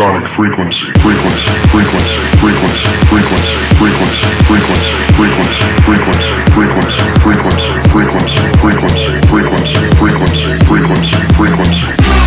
Sonic frequency, frequency, frequency, frequency, frequency, frequency, frequency, frequency, frequency, frequency, frequency, frequency, frequency, frequency, frequency, frequency, frequency.